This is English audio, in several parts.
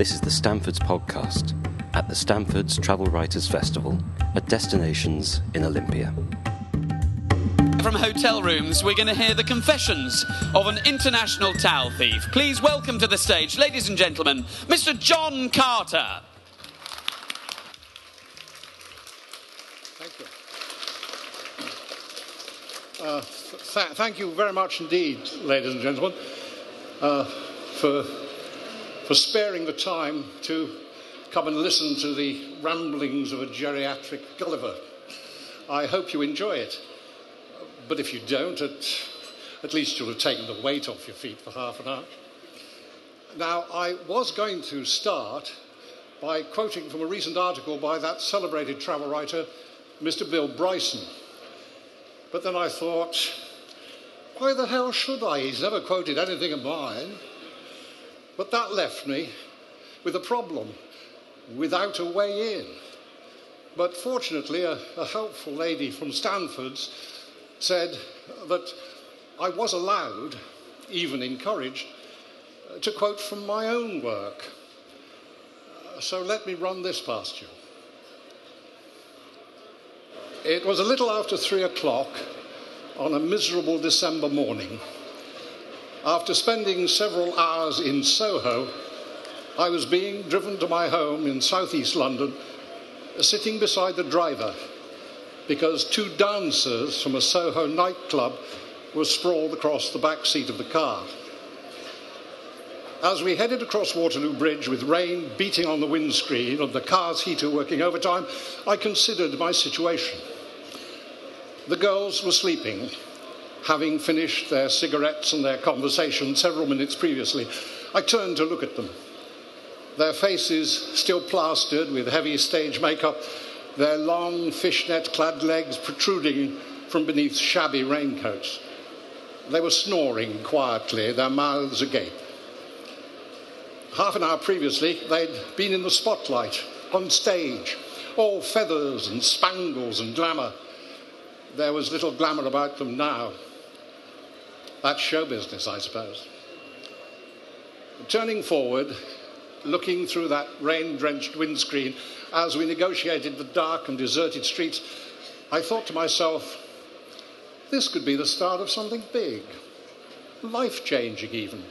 This is the Stanfords podcast at the Stanfords Travel Writers Festival at Destinations in Olympia. From hotel rooms, we're going to hear the confessions of an international towel thief. Please welcome to the stage, ladies and gentlemen, Mr. John Carter. Thank you. Uh, th- thank you very much indeed, ladies and gentlemen, uh, for, for sparing the time to come and listen to the ramblings of a geriatric Gulliver. I hope you enjoy it. But if you don't, at, at least you'll have taken the weight off your feet for half an hour. Now, I was going to start by quoting from a recent article by that celebrated travel writer, Mr. Bill Bryson. But then I thought, why the hell should I? He's never quoted anything of mine. But that left me with a problem without a way in. But fortunately, a, a helpful lady from Stanfords said that I was allowed, even encouraged, to quote from my own work. So let me run this past you. It was a little after three o'clock on a miserable December morning. After spending several hours in Soho, I was being driven to my home in southeast London, sitting beside the driver because two dancers from a Soho nightclub were sprawled across the back seat of the car. As we headed across Waterloo Bridge with rain beating on the windscreen and the car's heater working overtime, I considered my situation. The girls were sleeping, having finished their cigarettes and their conversation several minutes previously. I turned to look at them. Their faces still plastered with heavy stage makeup, their long fishnet clad legs protruding from beneath shabby raincoats. They were snoring quietly, their mouths agape. Half an hour previously, they'd been in the spotlight, on stage, all feathers and spangles and glamour. There was little glamour about them now. That's show business, I suppose. Turning forward, looking through that rain drenched windscreen as we negotiated the dark and deserted streets, I thought to myself, this could be the start of something big, life changing even.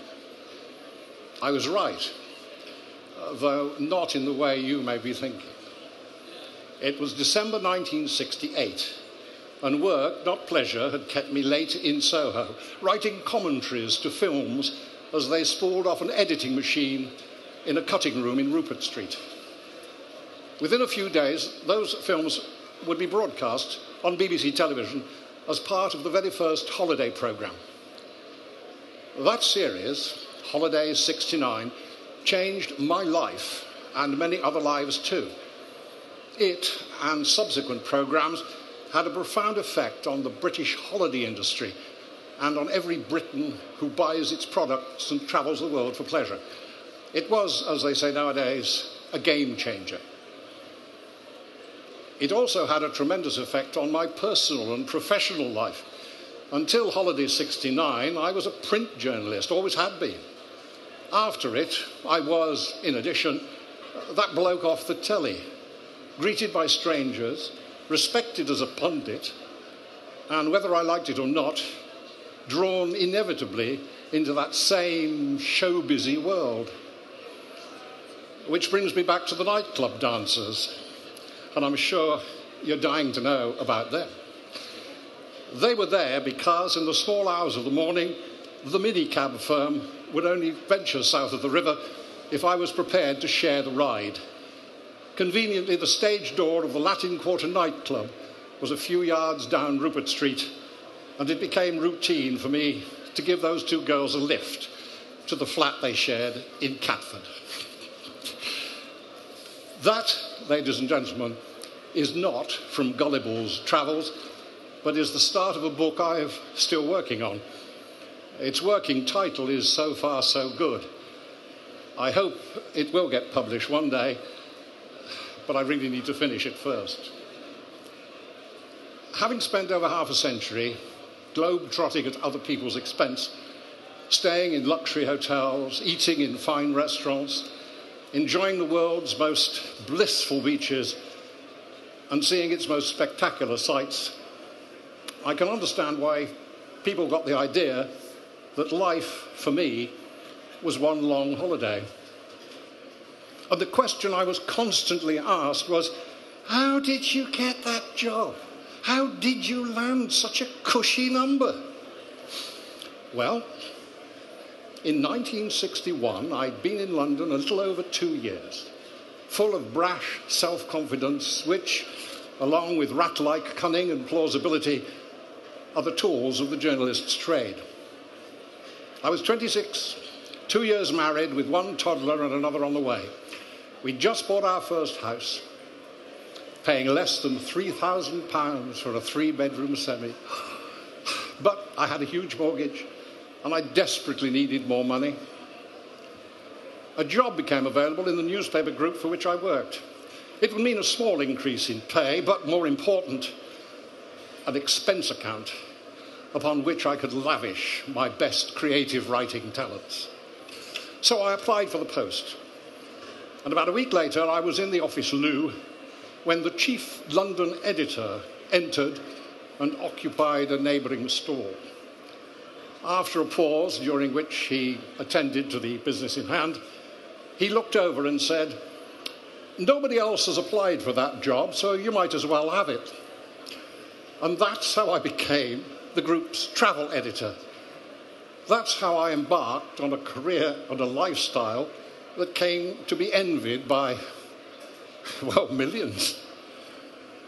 I was right, though not in the way you may be thinking. It was December 1968, and work, not pleasure, had kept me late in Soho, writing commentaries to films as they spooled off an editing machine in a cutting room in Rupert Street. Within a few days, those films would be broadcast on BBC television as part of the very first holiday programme. That series, Holiday 69, changed my life and many other lives too. It and subsequent programmes had a profound effect on the British holiday industry and on every Briton who buys its products and travels the world for pleasure. It was, as they say nowadays, a game changer. It also had a tremendous effect on my personal and professional life. Until Holiday 69, I was a print journalist, always had been. After it, I was, in addition, that bloke off the telly, greeted by strangers, respected as a pundit, and whether I liked it or not, drawn inevitably into that same show busy world. Which brings me back to the nightclub dancers, and I'm sure you're dying to know about them. They were there because, in the small hours of the morning, the minicab firm would only venture south of the river if I was prepared to share the ride. Conveniently, the stage door of the Latin Quarter nightclub was a few yards down Rupert Street, and it became routine for me to give those two girls a lift to the flat they shared in Catford. That, ladies and gentlemen, is not from Gullible's travels, but is the start of a book I am still working on. Its working title is So Far So Good. I hope it will get published one day, but I really need to finish it first. Having spent over half a century globe trotting at other people's expense, staying in luxury hotels, eating in fine restaurants, enjoying the world's most blissful beaches and seeing its most spectacular sights, I can understand why people got the idea that life, for me, was one long holiday. And the question I was constantly asked was, How did you get that job? How did you land such a cushy number? Well, in 1961, I'd been in London a little over two years, full of brash self confidence, which, along with rat like cunning and plausibility, are the tools of the journalist's trade. I was 26, two years married with one toddler and another on the way. We'd just bought our first house, paying less than £3,000 for a three bedroom semi. But I had a huge mortgage and I desperately needed more money. A job became available in the newspaper group for which I worked. It would mean a small increase in pay, but more important, an expense account upon which I could lavish my best creative writing talents. So I applied for the post. And about a week later, I was in the office loo when the chief London editor entered and occupied a neighbouring stall. After a pause, during which he attended to the business in hand, he looked over and said, Nobody else has applied for that job, so you might as well have it. And that's how I became the group's travel editor. That's how I embarked on a career and a lifestyle that came to be envied by, well, millions.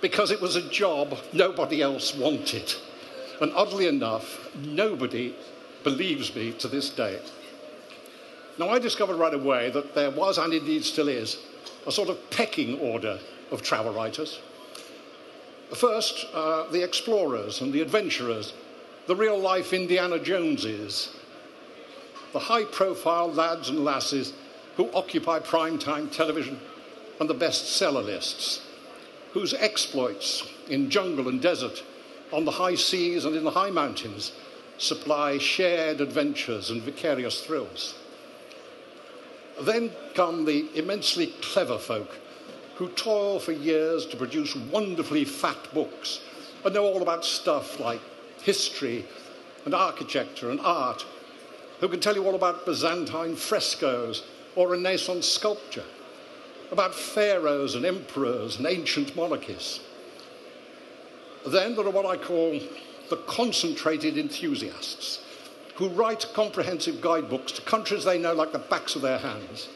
Because it was a job nobody else wanted. And oddly enough, nobody believes me to this day. Now, I discovered right away that there was, and indeed still is, a sort of pecking order of travel writers. First, uh, the explorers and the adventurers, the real life Indiana Joneses, the high profile lads and lasses who occupy primetime television and the bestseller lists, whose exploits in jungle and desert on the high seas and in the high mountains supply shared adventures and vicarious thrills. Then come the immensely clever folk who toil for years to produce wonderfully fat books and know all about stuff like history and architecture and art, who can tell you all about Byzantine frescoes or Renaissance sculpture, about pharaohs and emperors and ancient monarchies. Then there are what I call the concentrated enthusiasts who write comprehensive guidebooks to countries they know like the backs of their hands,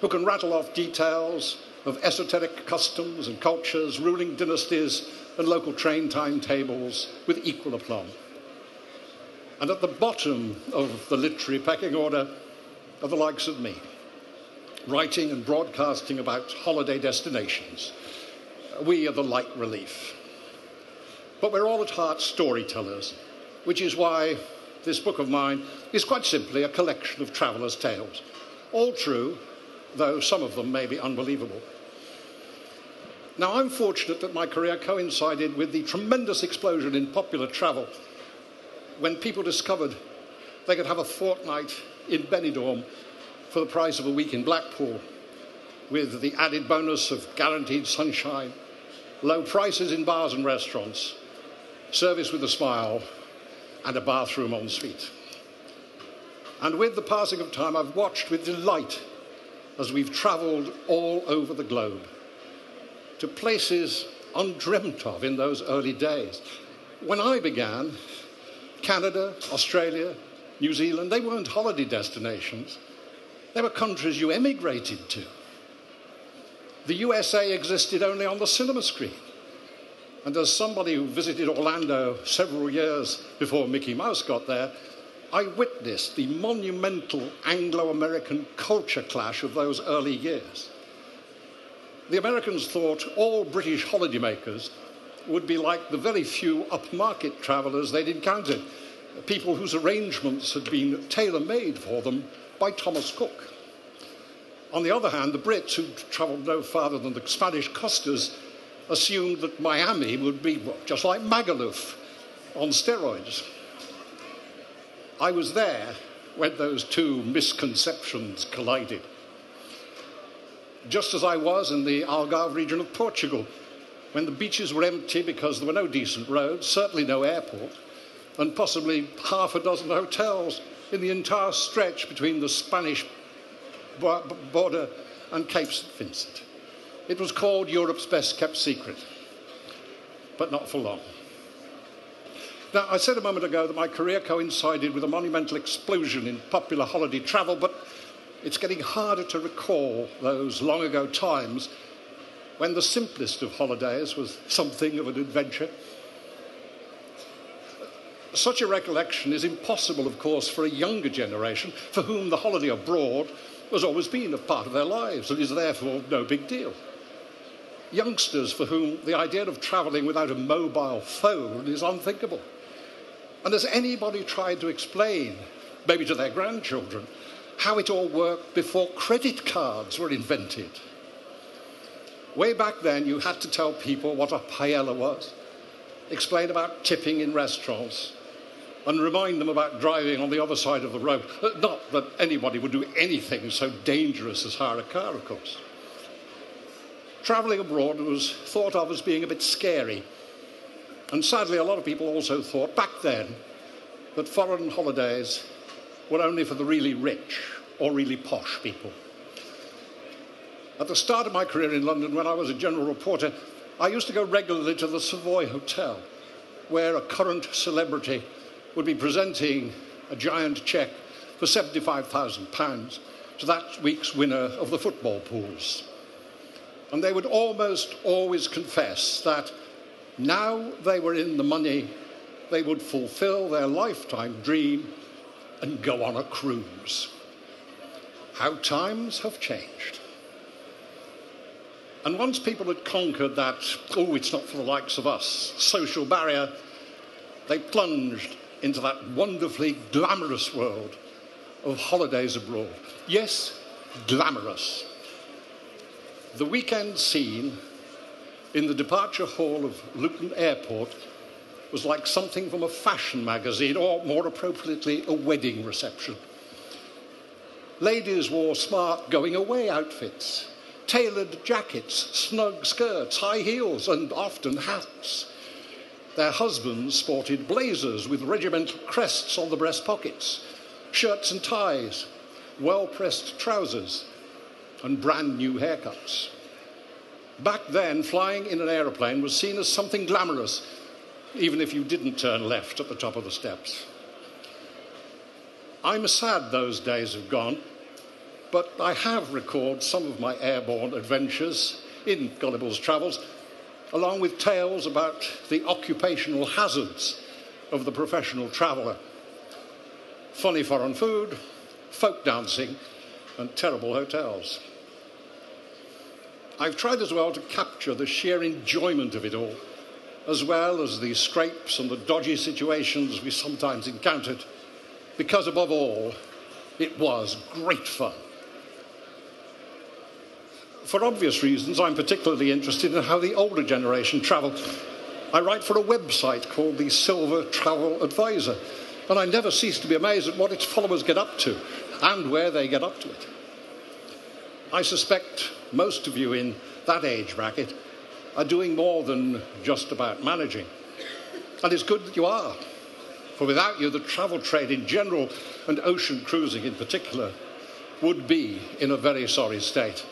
who can rattle off details of esoteric customs and cultures, ruling dynasties, and local train timetables with equal aplomb. And at the bottom of the literary pecking order are the likes of me, writing and broadcasting about holiday destinations. We are the light relief. But we're all at heart storytellers, which is why this book of mine is quite simply a collection of travellers' tales. All true, though some of them may be unbelievable. Now, I'm fortunate that my career coincided with the tremendous explosion in popular travel when people discovered they could have a fortnight in Benidorm for the price of a week in Blackpool, with the added bonus of guaranteed sunshine, low prices in bars and restaurants, service with a smile, and a bathroom en suite. And with the passing of time, I've watched with delight as we've travelled all over the globe to places undreamt of in those early days. When I began, Canada, Australia, New Zealand, they weren't holiday destinations. They were countries you emigrated to. The USA existed only on the cinema screen. And as somebody who visited Orlando several years before Mickey Mouse got there, I witnessed the monumental Anglo American culture clash of those early years. The Americans thought all British holidaymakers would be like the very few upmarket travellers they'd encountered, people whose arrangements had been tailor made for them by Thomas Cook. On the other hand, the Brits, who travelled no farther than the Spanish costas, assumed that Miami would be just like Magaluf on steroids. I was there when those two misconceptions collided. just as I was in the Algarve region of Portugal, when the beaches were empty because there were no decent roads, certainly no airport, and possibly half a dozen hotels in the entire stretch between the Spanish border and Cape St. Vincent. It was called Europe's best kept secret, but not for long. Now, I said a moment ago that my career coincided with a monumental explosion in popular holiday travel, but it's getting harder to recall those long ago times when the simplest of holidays was something of an adventure. Such a recollection is impossible, of course, for a younger generation for whom the holiday abroad has always been a part of their lives and is therefore no big deal. Youngsters for whom the idea of travelling without a mobile phone is unthinkable. And has anybody tried to explain, maybe to their grandchildren, how it all worked before credit cards were invented? Way back then, you had to tell people what a paella was, explain about tipping in restaurants, and remind them about driving on the other side of the road. Uh, not that anybody would do anything so dangerous as hire a car, of course. Travelling abroad was thought of as being a bit scary and sadly, a lot of people also thought back then that foreign holidays were only for the really rich or really posh people. At the start of my career in London, when I was a general reporter, I used to go regularly to the Savoy Hotel, where a current celebrity would be presenting a giant cheque for £75,000 to that week's winner of the football pools. And they would almost always confess that now they were in the money, they would fulfill their lifetime dream and go on a cruise. How times have changed. And once people had conquered that, oh, it's not for the likes of us, social barrier, they plunged into that wonderfully glamorous world of holidays abroad. Yes, glamorous. The weekend scene in the departure hall of Luton Airport was like something from a fashion magazine, or more appropriately, a wedding reception. Ladies wore smart going away outfits, tailored jackets, snug skirts, high heels, and often hats. Their husbands sported blazers with regimental crests on the breast pockets, shirts and ties, well pressed trousers, and brand new haircuts. Back then, flying in an aeroplane was seen as something glamorous, even if you didn't turn left at the top of the steps. I'm sad those days have gone, but I have recorded some of my airborne adventures in Gullible's Travels, along with tales about the occupational hazards of the professional traveller. Funny foreign food, folk dancing, and terrible hotels. I've tried as well to capture the sheer enjoyment of it all, as well as the scrapes and the dodgy situations we sometimes encountered, because above all, it was great fun. For obvious reasons, I'm particularly interested in how the older generation travel. I write for a website called the Silver Travel Advisor, and I never cease to be amazed at what its followers get up to and where they get up to it. I suspect most of you in that age bracket are doing more than just about managing. And it's good that you are, for without you, the travel trade in general and ocean cruising in particular would be in a very sorry state.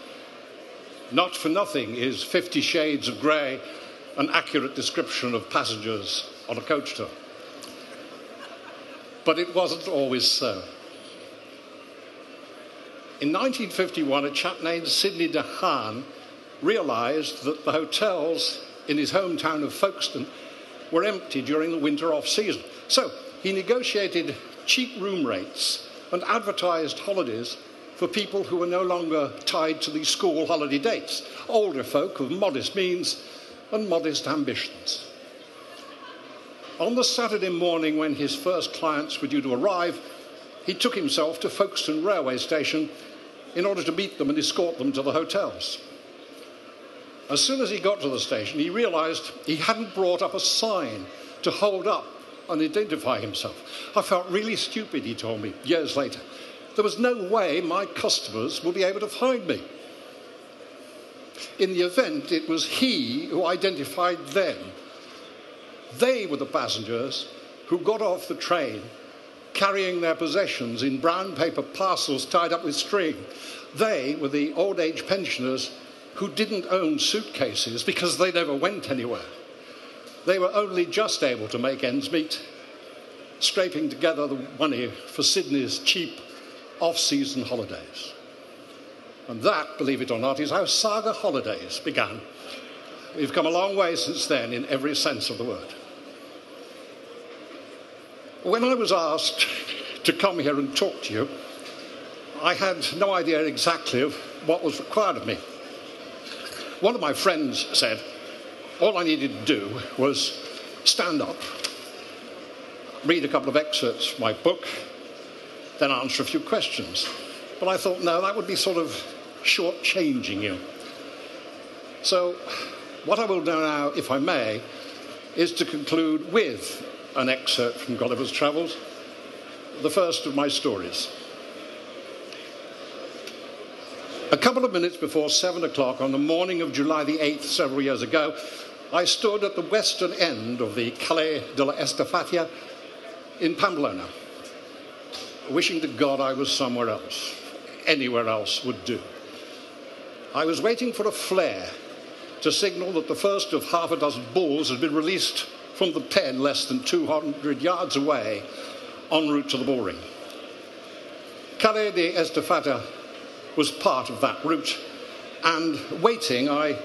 Not for nothing is Fifty Shades of Grey an accurate description of passengers on a coach tour. But it wasn't always so. In 1951, a chap named Sidney de Haan realised that the hotels in his hometown of Folkestone were empty during the winter off season. So he negotiated cheap room rates and advertised holidays for people who were no longer tied to the school holiday dates, older folk of modest means and modest ambitions. On the Saturday morning when his first clients were due to arrive, he took himself to Folkestone railway station in order to meet them and escort them to the hotels. As soon as he got to the station, he realized he hadn't brought up a sign to hold up and identify himself. I felt really stupid, he told me years later. There was no way my customers would be able to find me. in the event, it was he who identified them. They were the passengers who got off the train carrying their possessions in brown paper parcels tied up with string. They were the old age pensioners who didn't own suitcases because they never went anywhere. They were only just able to make ends meet, scraping together the money for Sidney's cheap off season holidays. And that, believe it or not, is how Saga Holidays began. We've come a long way since then in every sense of the word. When I was asked to come here and talk to you, I had no idea exactly of what was required of me. One of my friends said all I needed to do was stand up, read a couple of excerpts from my book, then answer a few questions. But I thought, no, that would be sort of shortchanging you. So, what I will do now, if I may, is to conclude with an excerpt from Gullible's Travels, the first of my stories. A couple of minutes before seven o'clock on the morning of July the 8th, several years ago, I stood at the western end of the Calle de la Estafeta in Pamplona, wishing to God I was somewhere else. Anywhere else would do. I was waiting for a flare to signal that the first of half a dozen bulls had been released from the pen less than 200 yards away en route to the ring. Calle de Estafeta was part of that route, and waiting, I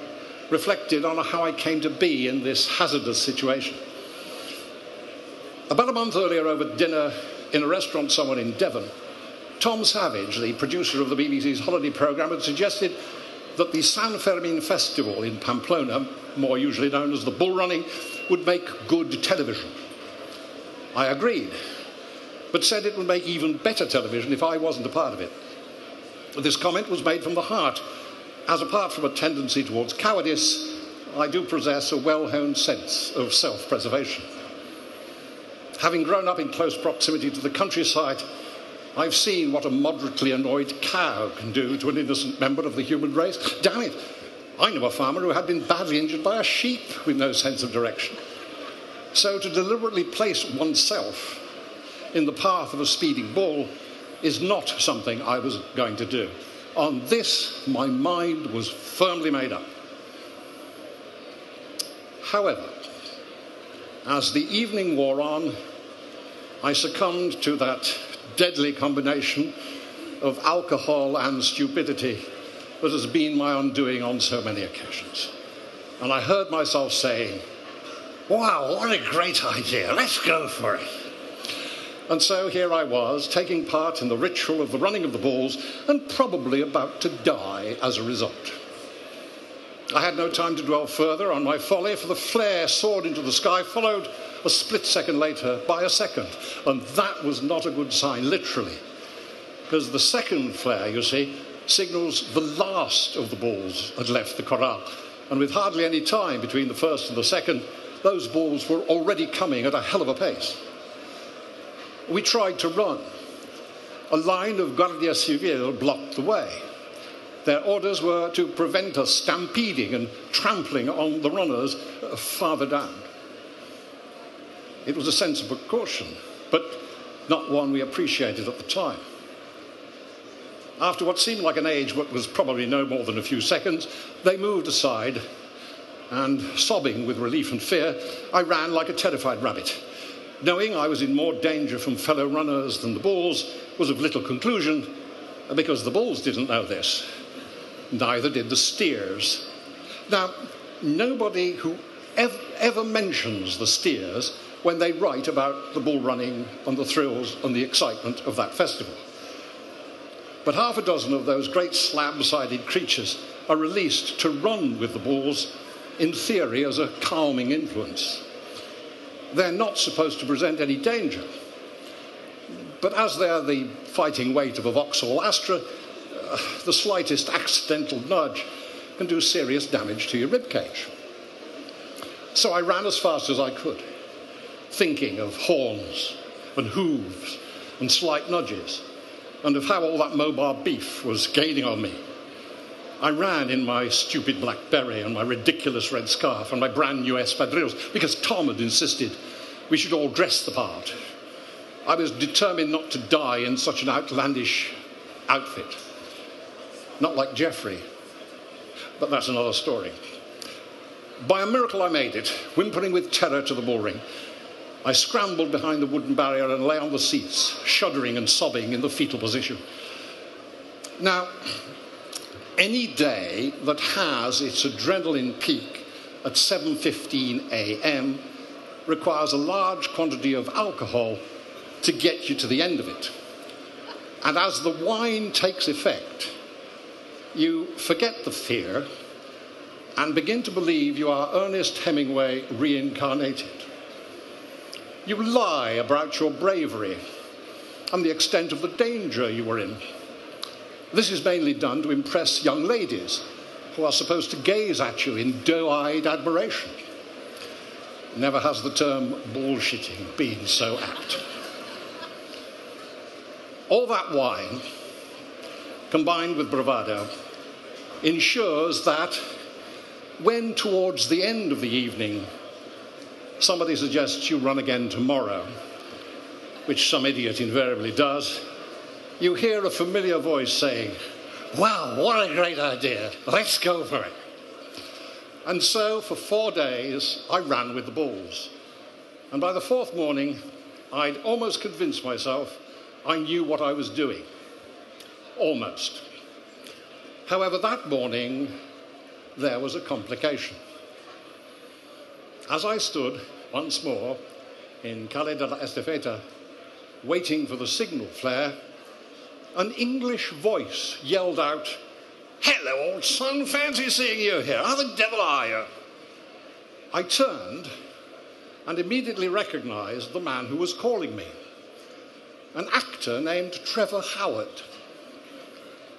reflected on how I came to be in this hazardous situation. About a month earlier, over dinner in a restaurant somewhere in Devon, Tom Savage, the producer of the BBC's holiday programme, had suggested that the San Fermin Festival in Pamplona, more usually known as the bull running, would make good television. I agreed, but said it would make even better television if I wasn't a part of it. This comment was made from the heart, as apart from a tendency towards cowardice, I do possess a well honed sense of self preservation. Having grown up in close proximity to the countryside, I've seen what a moderately annoyed cow can do to an innocent member of the human race. Damn it, I know a farmer who had been badly injured by a sheep with no sense of direction. So to deliberately place oneself in the path of a speeding bull is not something I was going to do. On this, my mind was firmly made up. However, as the evening wore on, I succumbed to that deadly combination of alcohol and stupidity that has been my undoing on so many occasions. And I heard myself saying, Wow, what a great idea, let's go for it. And so here I was, taking part in the ritual of the running of the bulls, and probably about to die as a result. I had no time to dwell further on my folly, for the flare soared into the sky, followed a split second later by a second. And that was not a good sign, literally. Because the second flare, you see, signals the last of the balls had left the corral. And with hardly any time between the first and the second, those balls were already coming at a hell of a pace. We tried to run. A line of Guardia Civil blocked the way. Their orders were to prevent us stampeding and trampling on the runners uh, farther down. It was a sense of precaution, but not one we appreciated at the time. After what seemed like an age, what was probably no more than a few seconds, they moved aside, and sobbing with relief and fear, I ran like a terrified rabbit. Knowing I was in more danger from fellow runners than the bulls was of little conclusion, uh, because the bulls didn't know this. Neither did the steers. Now, nobody who ever, ever mentions the steers when they write about the bull running and the thrills and the excitement of that festival. But half a dozen of those great slab sided creatures are released to run with the bulls, in theory, as a calming influence. They're not supposed to present any danger. But as they're the fighting weight of a Vauxhall Astra, the slightest accidental nudge can do serious damage to your ribcage. So I ran as fast as I could, thinking of horns and hooves and slight nudges and of how all that mobile beef was gaining on me. I ran in my stupid black beret and my ridiculous red scarf and my brand new espadrilles because Tom had insisted we should all dress the part. I was determined not to die in such an outlandish outfit. Not like Geoffrey, but that's another story. By a miracle, I made it, whimpering with terror to the bullring. I scrambled behind the wooden barrier and lay on the seats, shuddering and sobbing in the fetal position. Now, any day that has its adrenaline peak at 7:15 a.m. requires a large quantity of alcohol to get you to the end of it. And as the wine takes effect, you forget the fear and begin to believe you are Ernest Hemingway reincarnated. You lie about your bravery and the extent of the danger you were in. This is mainly done to impress young ladies who are supposed to gaze at you in doe eyed admiration. Never has the term bullshitting been so apt. All that wine, combined with bravado, ensures that when towards the end of the evening somebody suggests you run again tomorrow, which some idiot invariably does, you hear a familiar voice saying, Wow, what a great idea! Let's go for it. And so for four days I ran with the bulls. And by the fourth morning, I'd almost convinced myself I knew what I was doing. Almost. However, that morning, there was a complication. As I stood once more in Calle de la Estafeta, waiting for the signal flare, an English voice yelled out, Hello, old son, fancy seeing you here. How the devil are you? I turned and immediately recognized the man who was calling me an actor named Trevor Howard.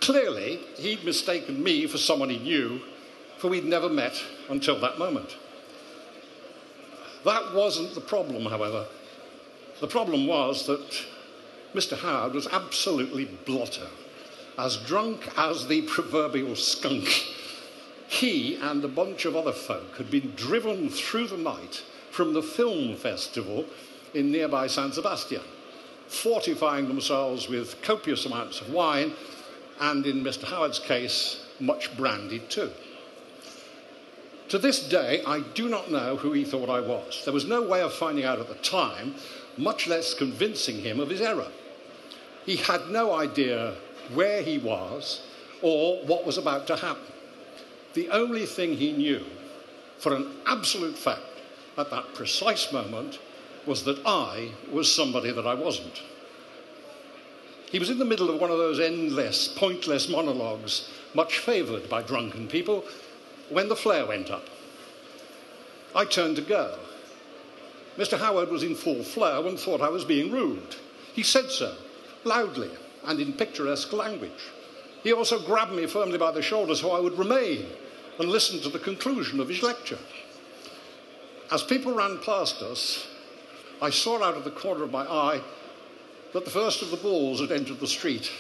Clearly, he'd mistaken me for someone he knew, for we'd never met until that moment. That wasn't the problem, however. The problem was that Mr. Howard was absolutely blotto, as drunk as the proverbial skunk. He and a bunch of other folk had been driven through the night from the film festival in nearby San Sebastian fortifying themselves with copious amounts of wine, and in Mr. Howard's case, much brandy too. To this day, I do not know who he thought I was. There was no way of finding out at the time, much less convincing him of his error. He had no idea where he was or what was about to happen. The only thing he knew, for an absolute fact, at that precise moment, was that I was somebody that I wasn't. He was in the middle of one of those endless, pointless monologues, much favoured by drunken people, when the flare went up. I turned to go. Mr. Howard was in full flow and thought I was being rude. He said so, loudly and in picturesque language. He also grabbed me firmly by the shoulder so I would remain and listen to the conclusion of his lecture. As people ran past us, I saw out of the corner of my eye that the first of the balls had entered the street.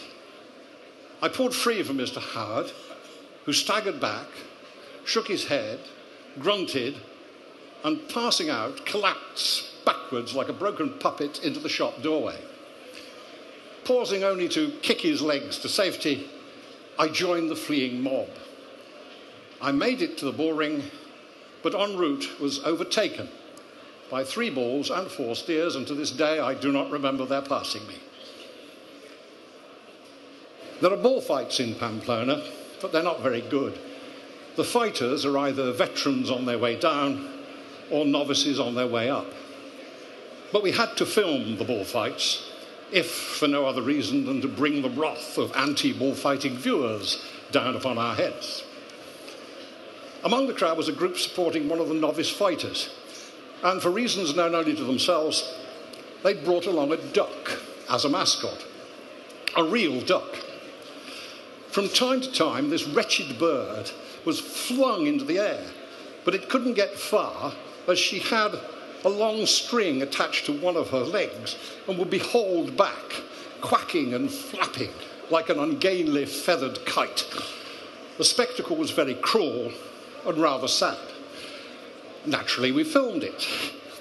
I pulled free from Mr. Howard, who staggered back, shook his head, grunted, and passing out, collapsed backwards like a broken puppet into the shop doorway. Pausing only to kick his legs to safety, I joined the fleeing mob. I made it to the bullring, but en route was overtaken by three bulls and four steers, and to this day I do not remember their passing me. There are bullfights in Pamplona, but they're not very good. The fighters are either veterans on their way down or novices on their way up. But we had to film the bullfights, if for no other reason than to bring the wrath of anti bullfighting viewers down upon our heads. Among the crowd was a group supporting one of the novice fighters, and for reasons known only to themselves, they brought along a duck as a mascot, a real duck. From time to time, this wretched bird was flung into the air, but it couldn't get far as she had a long string attached to one of her legs and would be hauled back, quacking and flapping like an ungainly feathered kite. The spectacle was very cruel and rather sad. Naturally, we filmed it,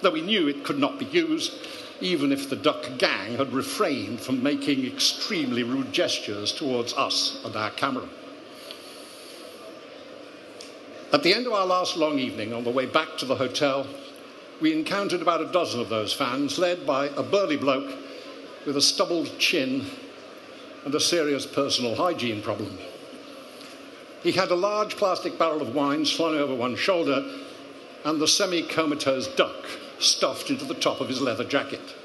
though we knew it could not be used, even if the duck gang had refrained from making extremely rude gestures towards us and our camera. At the end of our last long evening, on the way back to the hotel, we encountered about a dozen of those fans, led by a burly bloke with a stubbled chin and a serious personal hygiene problem. He had a large plastic barrel of wine slung over one shoulder and the semi comatose duck stuffed into the top of his leather jacket.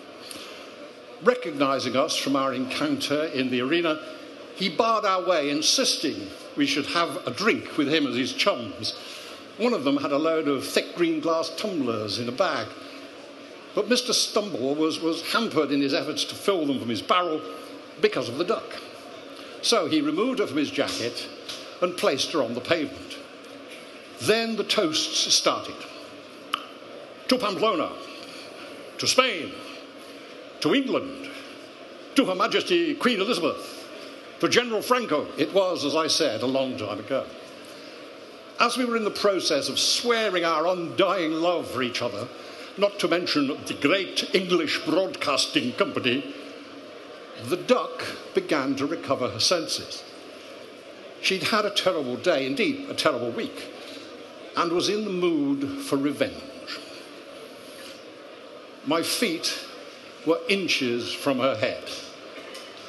Recognizing us from our encounter in the arena, he barred our way, insisting we should have a drink with him as his chums. One of them had a load of thick green glass tumblers in a bag. But Mr. Stubble was, was hampered in his efforts to fill them from his barrel because of the duck. So he removed her from his jacket and placed her on the pavement. Then the toasts started to Pamplona, to Spain, to England, to Her Majesty Queen Elizabeth, to General Franco. It was, as I said, a long time ago. As we were in the process of swearing our undying love for each other, not to mention the great English Broadcasting Company, the duck began to recover her senses. She'd had a terrible day, indeed, a terrible week, and was in the mood for revenge. My feet were inches from her head.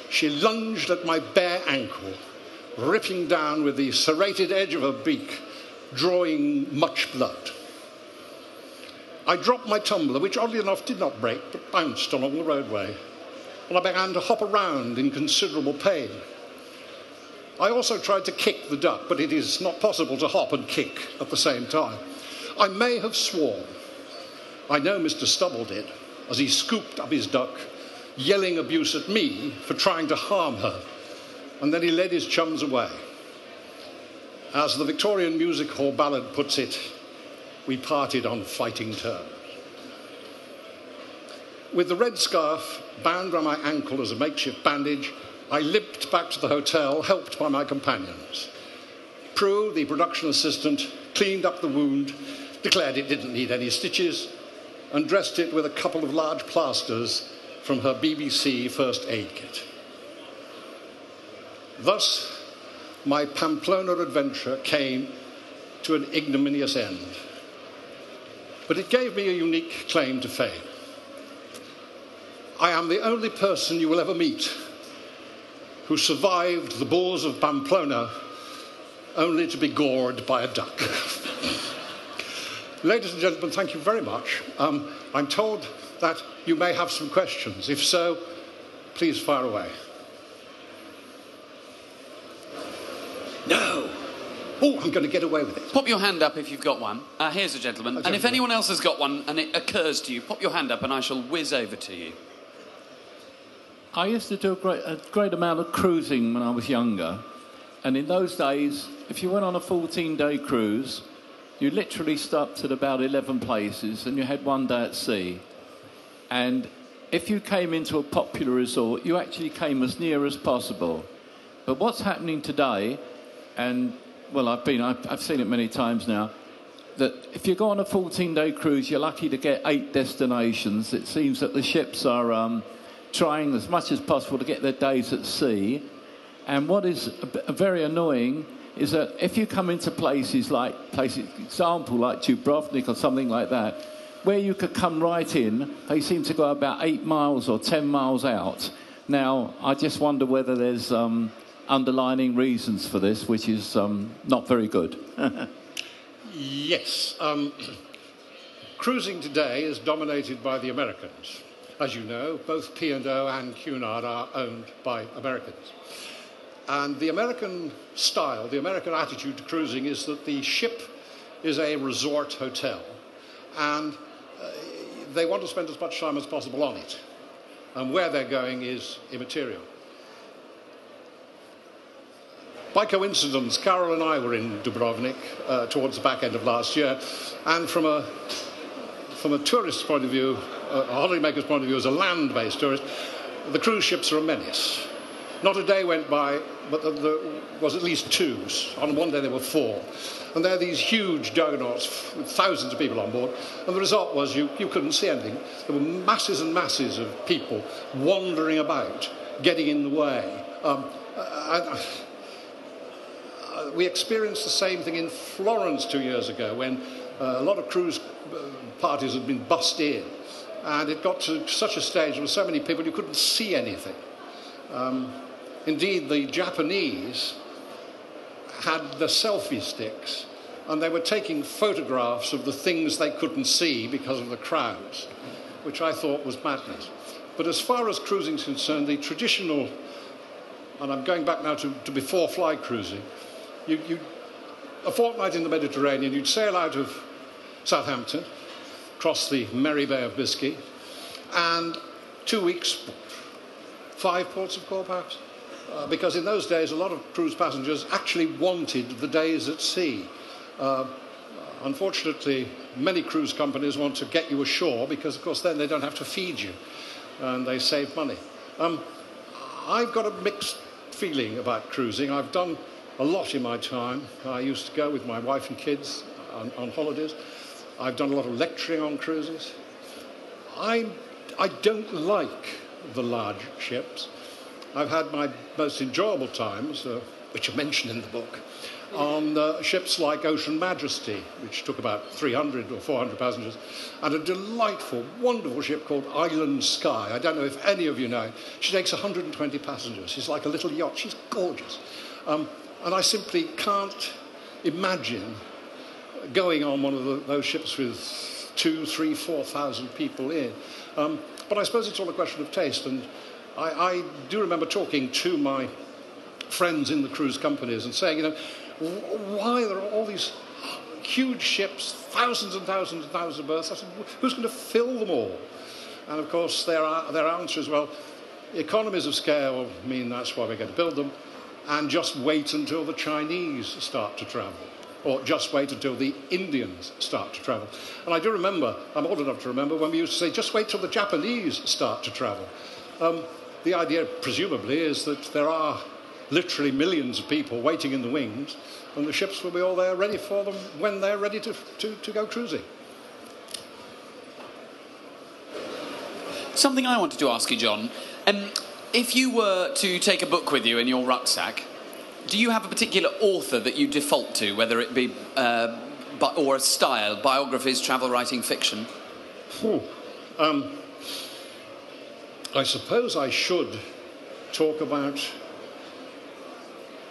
She lunged at my bare ankle, ripping down with the serrated edge of her beak, drawing much blood. I dropped my tumbler, which oddly enough did not break but bounced along the roadway, and I began to hop around in considerable pain. I also tried to kick the duck, but it is not possible to hop and kick at the same time. I may have sworn. I know Mr. Stubble did, as he scooped up his duck, yelling abuse at me for trying to harm her, and then he led his chums away. As the Victorian Music Hall ballad puts it, we parted on fighting terms. With the red scarf bound round my ankle as a makeshift bandage, I limped back to the hotel, helped by my companions. Prue, the production assistant, cleaned up the wound, declared it didn't need any stitches, and dressed it with a couple of large plasters from her BBC first aid kit. Thus, my Pamplona adventure came to an ignominious end. But it gave me a unique claim to fame. I am the only person you will ever meet who survived the Boers of Pamplona only to be gored by a duck. Ladies and gentlemen, thank you very much. Um, I'm told that you may have some questions. If so, please fire away. No. Oh, I'm going to get away with it. Pop your hand up if you've got one. Uh, here's a gentleman. A And if anyone else has got one and it occurs to you, pop your hand up and I shall whiz over to you. I used to do a great, a great amount of cruising when I was younger. And in those days, if you went on a 14 day cruise, you literally stopped at about 11 places and you had one day at sea. And if you came into a popular resort, you actually came as near as possible. But what's happening today, and well, I've been, I've, I've seen it many times now, that if you go on a 14 day cruise, you're lucky to get eight destinations. It seems that the ships are um, trying as much as possible to get their days at sea. And what is a bit- very annoying is that if you come into places like, places, example like Dubrovnik or something like that, where you could come right in, they seem to go about eight miles or 10 miles out. Now, I just wonder whether there's um, underlining reasons for this, which is um, not very good. Yes. Um, cruising today is dominated by the Americans. As you know, both P&O and Cunard are owned by Americans. And the American style, the American attitude to cruising is that the ship is a resort hotel and uh, they want to spend as much time as possible on it. And where they're going is immaterial. By coincidence, Carol and I were in Dubrovnik uh, towards the back end of last year, and from a from a tourist's point of view, a holidaymaker's point of view, as a land-based tourist, the cruise ships are a menace. Not a day went by, but there was at least two. On one day there were four. And they're these huge juggernauts with thousands of people on board. And the result was you, you couldn't see anything. There were masses and masses of people wandering about, getting in the way. Um, I, I, we experienced the same thing in Florence two years ago when uh, a lot of cruise uh, parties had been bussed in. And it got to such a stage, there were so many people you couldn't see anything. Um, indeed, the Japanese had the selfie sticks and they were taking photographs of the things they couldn't see because of the crowds, which I thought was madness. But as far as cruising is concerned, the traditional, and I'm going back now to, to before fly cruising, you, you, a fortnight in the Mediterranean, you'd sail out of Southampton, cross the merry Bay of Biscay, and two weeks, five ports of call perhaps. Uh, because in those days, a lot of cruise passengers actually wanted the days at sea. Uh, unfortunately, many cruise companies want to get you ashore because, of course, then they don't have to feed you and they save money. Um, I've got a mixed feeling about cruising. I've done a lot in my time. I used to go with my wife and kids on, on holidays. I've done a lot of lecturing on cruises. I, I don't like the large ships. I've had my most enjoyable times, uh, which are mentioned in the book, on uh, ships like Ocean Majesty, which took about 300 or 400 passengers, and a delightful, wonderful ship called Island Sky. I don't know if any of you know. She takes 120 passengers. She's like a little yacht. She's gorgeous. Um, and I simply can't imagine going on one of the, those ships with two, three, four thousand people in. Um, but I suppose it's all a question of taste. And I, I do remember talking to my friends in the cruise companies and saying, you know, why there are all these huge ships, thousands and thousands and thousands of berths? I said, who's going to fill them all? And of course, their, their answer is, well, economies of scale mean that's why we're going to build them, and just wait until the Chinese start to travel. Or just wait until the Indians start to travel. And I do remember, I'm old enough to remember, when we used to say, just wait till the Japanese start to travel. Um, the idea, presumably, is that there are literally millions of people waiting in the wings, and the ships will be all there ready for them when they're ready to, to, to go cruising. Something I wanted to ask you, John. Um, if you were to take a book with you in your rucksack, do you have a particular author that you default to, whether it be uh, or a style, biographies, travel writing, fiction? Um, I suppose I should talk about.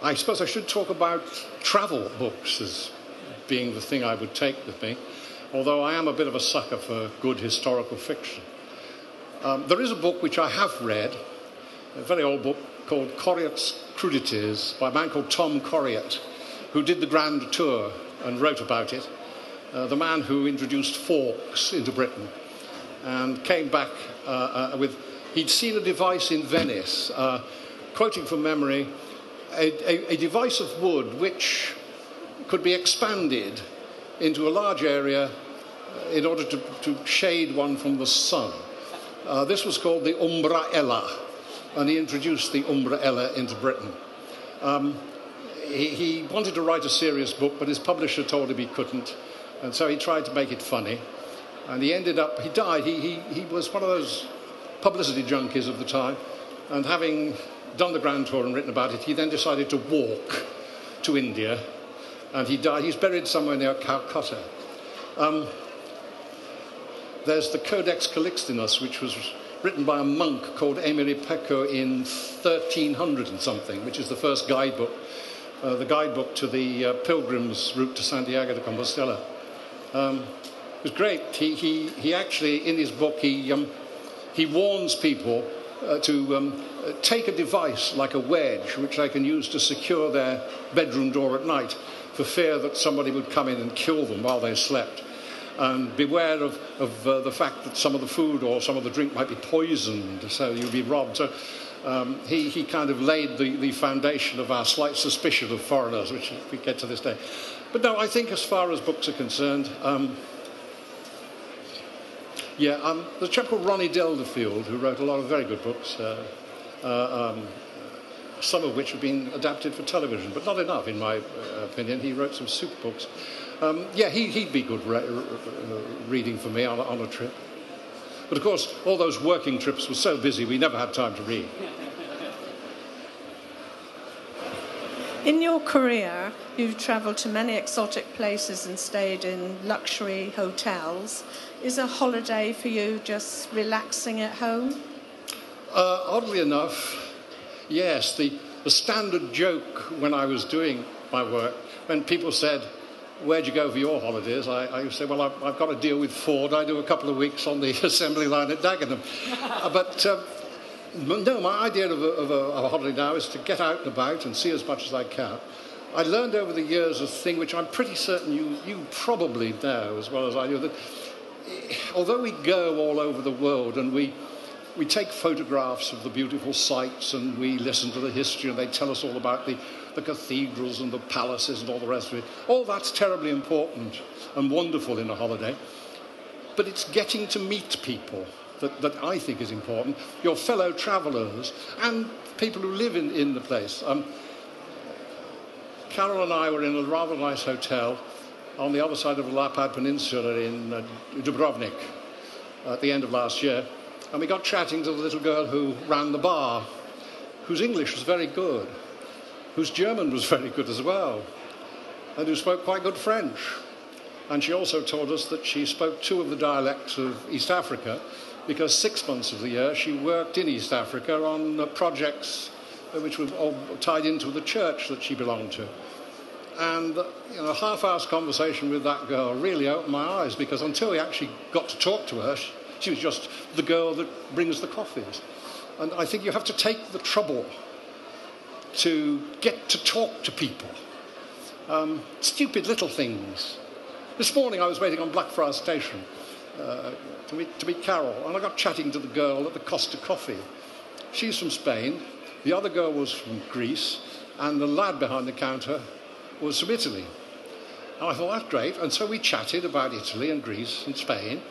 I suppose I should talk about travel books as being the thing I would take with me, although I am a bit of a sucker for good historical fiction. Um, there is a book which I have read, a very old book called Coryat's Crudities by a man called Tom Coryat, who did the Grand Tour and wrote about it. Uh, the man who introduced forks into Britain and came back uh, uh, with he'd seen a device in Venice, uh, quoting from memory, a, a, a, device of wood which could be expanded into a large area uh, in order to, to shade one from the sun. Uh, this was called the umbraella, and he introduced the umbraella into Britain. Um, he, he wanted to write a serious book, but his publisher told him he couldn't, and so he tried to make it funny. And he ended up, he died. He, he, he was one of those publicity junkies of the time, and having done the Grand Tour and written about it, he then decided to walk to India, and he died. He's buried somewhere near Calcutta. Um, there's the Codex Calixtinus, which was written by a monk called Aymeric Picaud in 1300 and something, which is the first guidebook, uh, the guidebook to the uh, pilgrim's route to Santiago de Compostela. Um, it was great. He, he, he actually, in his book, he, um, he warns people uh, to um, take a device like a wedge, which they can use to secure their bedroom door at night, for fear that somebody would come in and kill them while they slept. And beware of, of uh, the fact that some of the food or some of the drink might be poisoned, so you'll be robbed. So um, he, he kind of laid the, the foundation of our slight suspicion of foreigners, which we get to this day. But no, I think as far as books are concerned, um, yeah, um, there's a chap called Ronnie Delderfield who wrote a lot of very good books. Uh, uh, um, some of which have been adapted for television, but not enough, in my uh, opinion. He wrote some super books. Um, yeah, he, would be good re- uh, reading for me on, on a trip. But of course, all those working trips were so busy, we never had time to read. In your career, you've travelled to many exotic places and stayed in luxury hotels. Is a holiday for you just relaxing at home? Uh, oddly enough, yes. The, the standard joke when I was doing my work, when people said, Where'd you go for your holidays? I, I say, Well, I've, I've, got to deal with Ford. I do a couple of weeks on the assembly line at Dagenham. Uh, but uh, no, my idea of a, of, a, of a, holiday now is to get out and about and see as much as I can. I learned over the years a thing which I'm pretty certain you, you probably know as well as I do that although we go all over the world and we, we take photographs of the beautiful sights and we listen to the history and they tell us all about the, the cathedrals and the palaces and all the rest of it, all that's terribly important and wonderful in a holiday. But it's getting to meet people that, that I think is important, your fellow travellers and people who live in, in the place. Um, Carol and I were in a rather nice hotel on the other side of the Lapad Peninsula in uh, Dubrovnik at the end of last year. And we got chatting to the little girl who ran the bar, whose English was very good, whose German was very good as well, and who spoke quite good French. And she also told us that she spoke two of the dialects of East Africa because six months of the year she worked in East Africa on uh, projects uh, which were all tied into the church that she belonged to. And you know, a half-hour's conversation with that girl really opened my eyes because until we actually got to talk to her, she, she was just the girl that brings the coffees. And I think you have to take the trouble to get to talk to people. Um, stupid little things. This morning I was waiting on Blackfriars Station uh, to, meet, to meet Carol, and I got chatting to the girl at the Costa Coffee. She's from Spain, the other girl was from Greece, and the lad behind the counter was from Italy. And I thought, that's great. And so we chatted about Italy and Greece and Spain,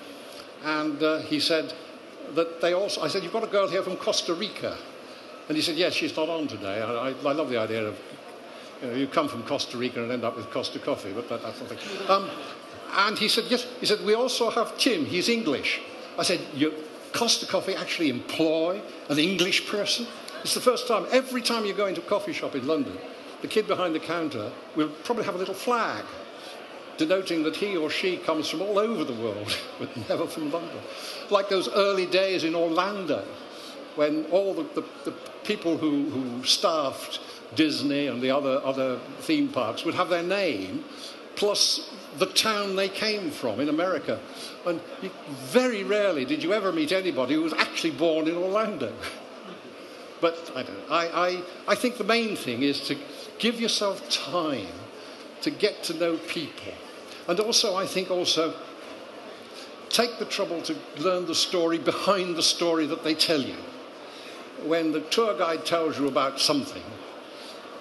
and uh, he said that they also, I said, you've got a girl here from Costa Rica. And he said, yes, she's not on today. I, I, I love the idea of, you know, you come from Costa Rica and end up with Costa Coffee, but that, that's nothing. Um, and he said, yes. He said, we also have Tim. He's English. I said, you, Costa Coffee actually employ an English person? It's the first time. Every time you go into a coffee shop in London, the kid behind the counter will probably have a little flag denoting that he or she comes from all over the world, but never from London. Like those early days in Orlando, when all the, the, the people who, who staffed Disney and the other, other theme parks would have their name plus the town they came from in America. And very rarely did you ever meet anybody who was actually born in Orlando. but I, don't, I, I, I think the main thing is to give yourself time to get to know people. And also, I think also, take the trouble to learn the story behind the story that they tell you. When the tour guide tells you about something,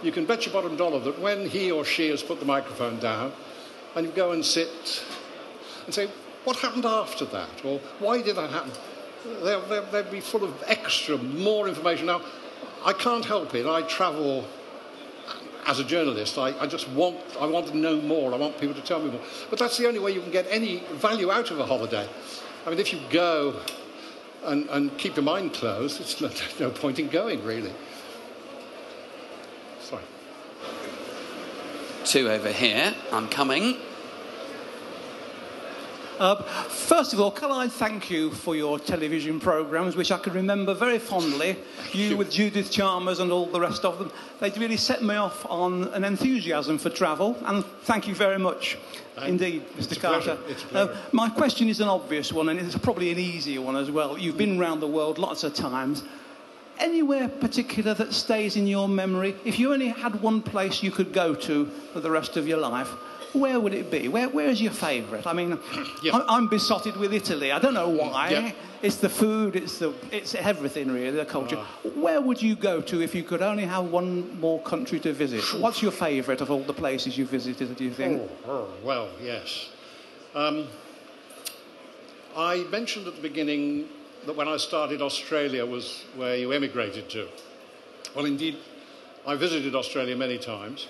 you can bet your bottom dollar that when he or she has put the microphone down, and you go and sit and say, what happened after that? Or why did that happen? They'll, they'll, they'll be full of extra, more information. Now, I can't help it. I travel as a journalist. I, I, just want, I want to know more. I want people to tell me more. But that's the only way you can get any value out of a holiday. I mean, if you go and, and keep your mind closed, it's no, no point in going, really. Sorry. Two over here. I'm coming. Uh, first of all, can I thank you for your television programmes, which I can remember very fondly. You with Judith Chalmers and all the rest of them. They really set me off on an enthusiasm for travel, and thank you very much indeed, Mr. Carter. Uh, my question is an obvious one, and it's probably an easier one as well. You've been around the world lots of times. Anywhere particular that stays in your memory? If you only had one place you could go to for the rest of your life, where would it be? Where, where is your favourite? I mean, yeah. I'm besotted with Italy. I don't know why. Yeah. It's the food, it's, the, it's everything really, the culture. Uh, where would you go to if you could only have one more country to visit? What's your favourite of all the places you visited, do you think? Oh, oh well, yes. Um, I mentioned at the beginning that when I started, Australia was where you emigrated to. Well, indeed, I visited Australia many times,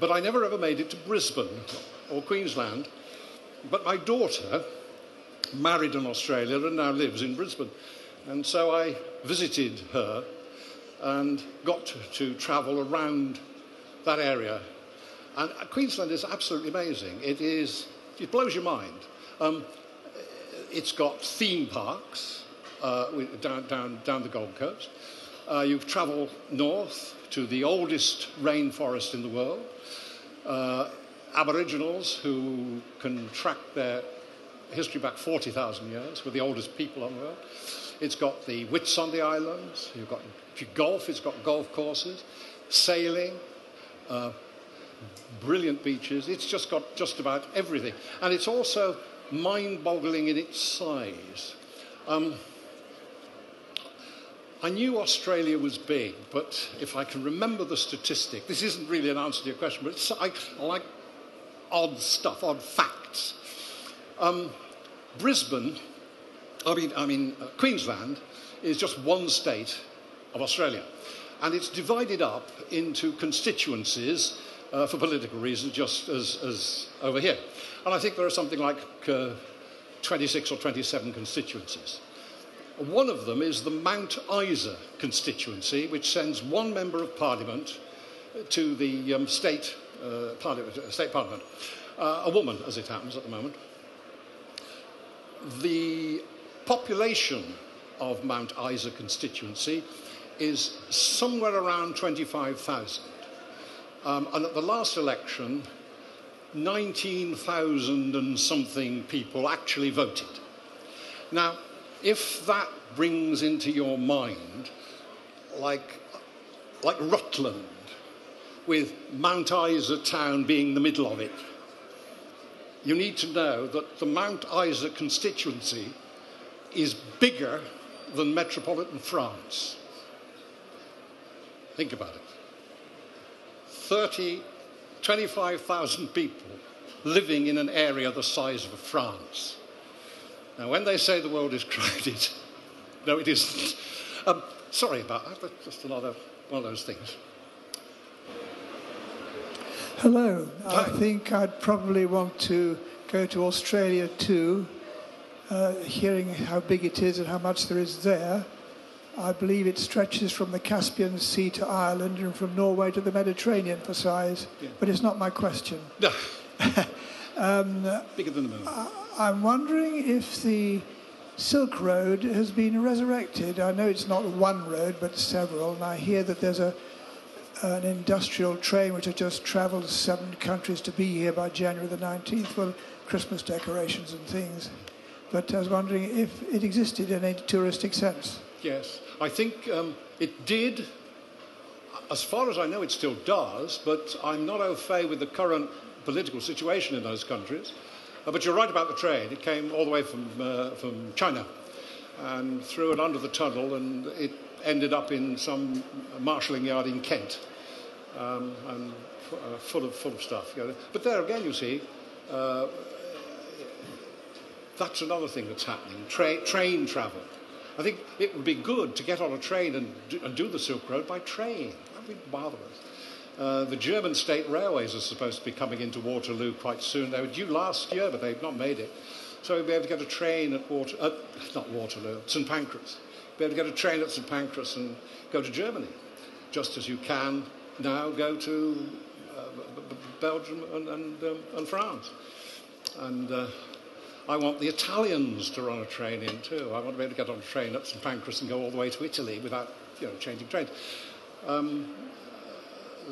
but I never ever made it to Brisbane or Queensland. But my daughter married in Australia and now lives in Brisbane. And so I visited her and got to, to travel around that area. And Queensland is absolutely amazing. It is, it blows your mind. Um, it's got theme parks uh, down, down, down the Gold Coast. Uh, you travel north to the oldest rainforest in the world. Uh, Aboriginals who can track their history back 40,000 years, we're the oldest people on the earth. It's got the Whitsunday Islands, you've got if you golf, it's got golf courses, sailing, uh, brilliant beaches. It's just got just about everything. And it's also mind boggling in its size. Um, I knew Australia was big, but if I can remember the statistic, this isn't really an answer to your question, but I, I, like odd stuff, odd facts. Um, Brisbane, I mean, I mean uh, Queensland, is just one state of Australia. And it's divided up into constituencies uh, for political reasons, just as, as, over here. And I think there are something like uh, 26 or 27 constituencies. One of them is the Mount Isa constituency, which sends one member of parliament to the um, state, uh, parliament, uh, state parliament, uh, a woman, as it happens at the moment. The population of Mount Isa constituency is somewhere around 25,000. Um, and at the last election, 19,000 and something people actually voted. Now, if that brings into your mind, like, like Rutland, with Mount Isa town being the middle of it, you need to know that the Mount Isa constituency is bigger than metropolitan France. Think about it. 30, 25,000 people living in an area the size of France. Now, when they say the world is crowded, no, it isn't. Um, sorry about that, just another one of those things. Hello. Hi. I think I'd probably want to go to Australia too, uh, hearing how big it is and how much there is there. I believe it stretches from the Caspian Sea to Ireland and from Norway to the Mediterranean for size, Yeah. but it's not my question. No, Um, bigger than the moon. I'm wondering if the Silk Road has been resurrected. I know it's not one road, but several, and I hear that there's a an industrial train which has just travelled seven countries to be here by January the 19th for Christmas decorations and things. But I was wondering if it existed in a touristic sense. Yes, I think um, it did. As far as I know, it still does, but I'm not au fait with the current political situation in those countries. Uh, but you're right about the train. It came all the way from, uh, from China and through and under the tunnel, and it ended up in some marshalling yard in Kent, um, and f- uh, full of full of stuff. You know. But there again, you see, uh, that's another thing that's happening. Tra- train travel. I think it would be good to get on a train and do, and do the Silk Road by train. That would be marvellous. Uh, the German state railways are supposed to be coming into Waterloo quite soon. They were due last year, but they've not made it. So we'll be able to get a train at Water, uh, not Waterloo, St Pancras. Be able to get a train at St Pancras and go to Germany, just as you can now go to uh, Belgium and, and, um, and France. And uh, I want the Italians to run a train in too. I want to be able to get on a train at St Pancras and go all the way to Italy without, you know, changing trains. Um,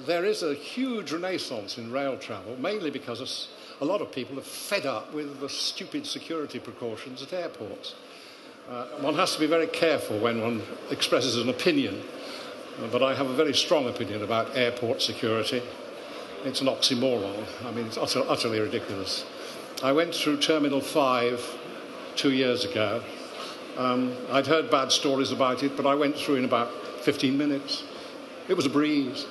there is a huge renaissance in rail travel, mainly because a lot of people are fed up with the stupid security precautions at airports. Uh, one has to be very careful when one expresses an opinion, uh, but I have a very strong opinion about airport security. It's an oxymoron. I mean, it's utter, utterly ridiculous. I went through Terminal 5 two years ago. Um, I'd heard bad stories about it, but I went through in about 15 minutes. It was a breeze.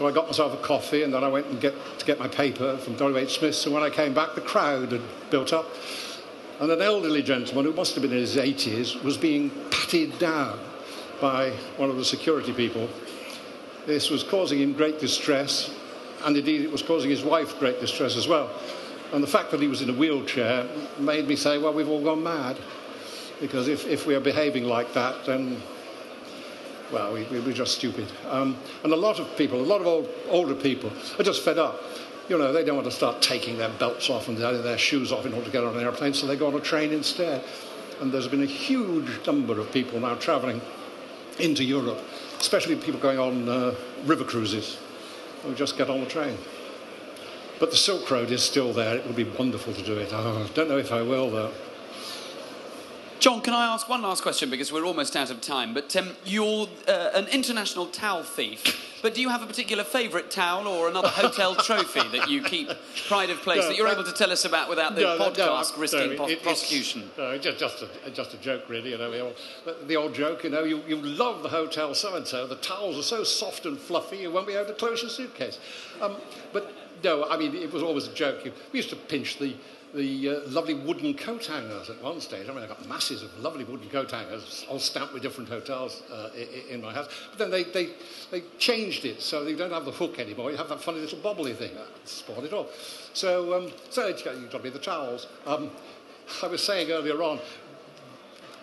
So I got myself a coffee and then I went and get, to get my paper from W.H. Smith's. And when I came back, the crowd had built up. And an elderly gentleman who must have been in his 80s was being patted down by one of the security people. This was causing him great distress, and indeed it was causing his wife great distress as well. And the fact that he was in a wheelchair made me say, well, we've all gone mad. Because if, if we are behaving like that, then, well, we, we, we're just stupid. Um, and a lot of people, a lot of old, older people, are just fed up. You know, they don't want to start taking their belts off and their, shoes off in order to get on an airplane, so they go on a train instead. And there's been a huge number of people now travelling into Europe, especially people going on uh, river cruises who just get on the train. But the Silk Road is still there. It would be wonderful to do it. I don't know if I will, though. John, can I ask one last question because we're almost out of time? But um, you're uh, an international towel thief. But do you have a particular favourite towel or another hotel trophy that you keep pride of place No, that you're that- able to tell us about without the No, no, no, podcast risking no, pro- it- prosecution? No, just, just, a, just a joke, really. You know, the old, the old joke. You know, you, you love the hotel so and so. The towels are so soft and fluffy, you won't be able to close your suitcase. Um, but no, I mean, it was always a joke. We used to pinch the the uh, lovely wooden coat hangers at one stage. I mean, I got masses of lovely wooden coat hangers, all stamped with different hotels uh, in, in my house. But then they, they, they changed it so you don't have the hook anymore. You have that funny little bobbly thing. That it all. So, um, so you've got, be the towels. Um, I was saying earlier on,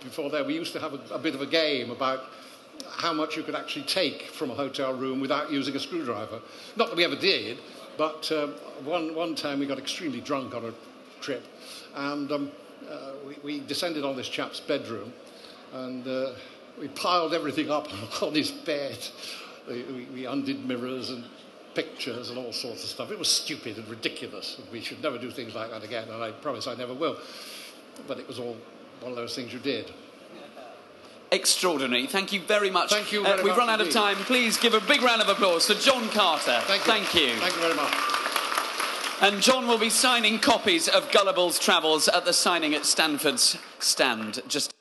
before there, we used to have a, a bit of a game about how much you could actually take from a hotel room without using a screwdriver. Not that we ever did, but um, one, one time we got extremely drunk on a trip, and um, uh, we, we descended on this chap's bedroom, and uh, we piled everything up on his bed. We, we, we undid mirrors and pictures and all sorts of stuff. It was stupid and ridiculous. We should never do things like that again, and I promise I never will. But it was all one of those things you did. Extraordinary. Thank you very much. Uh, Thank you very we've run out of time. Please give a big round of applause for John Carter. Thank you. Thank you. Thank you very much. And John will be signing copies of Gullible's Travels at the signing at Stanfords stand. Just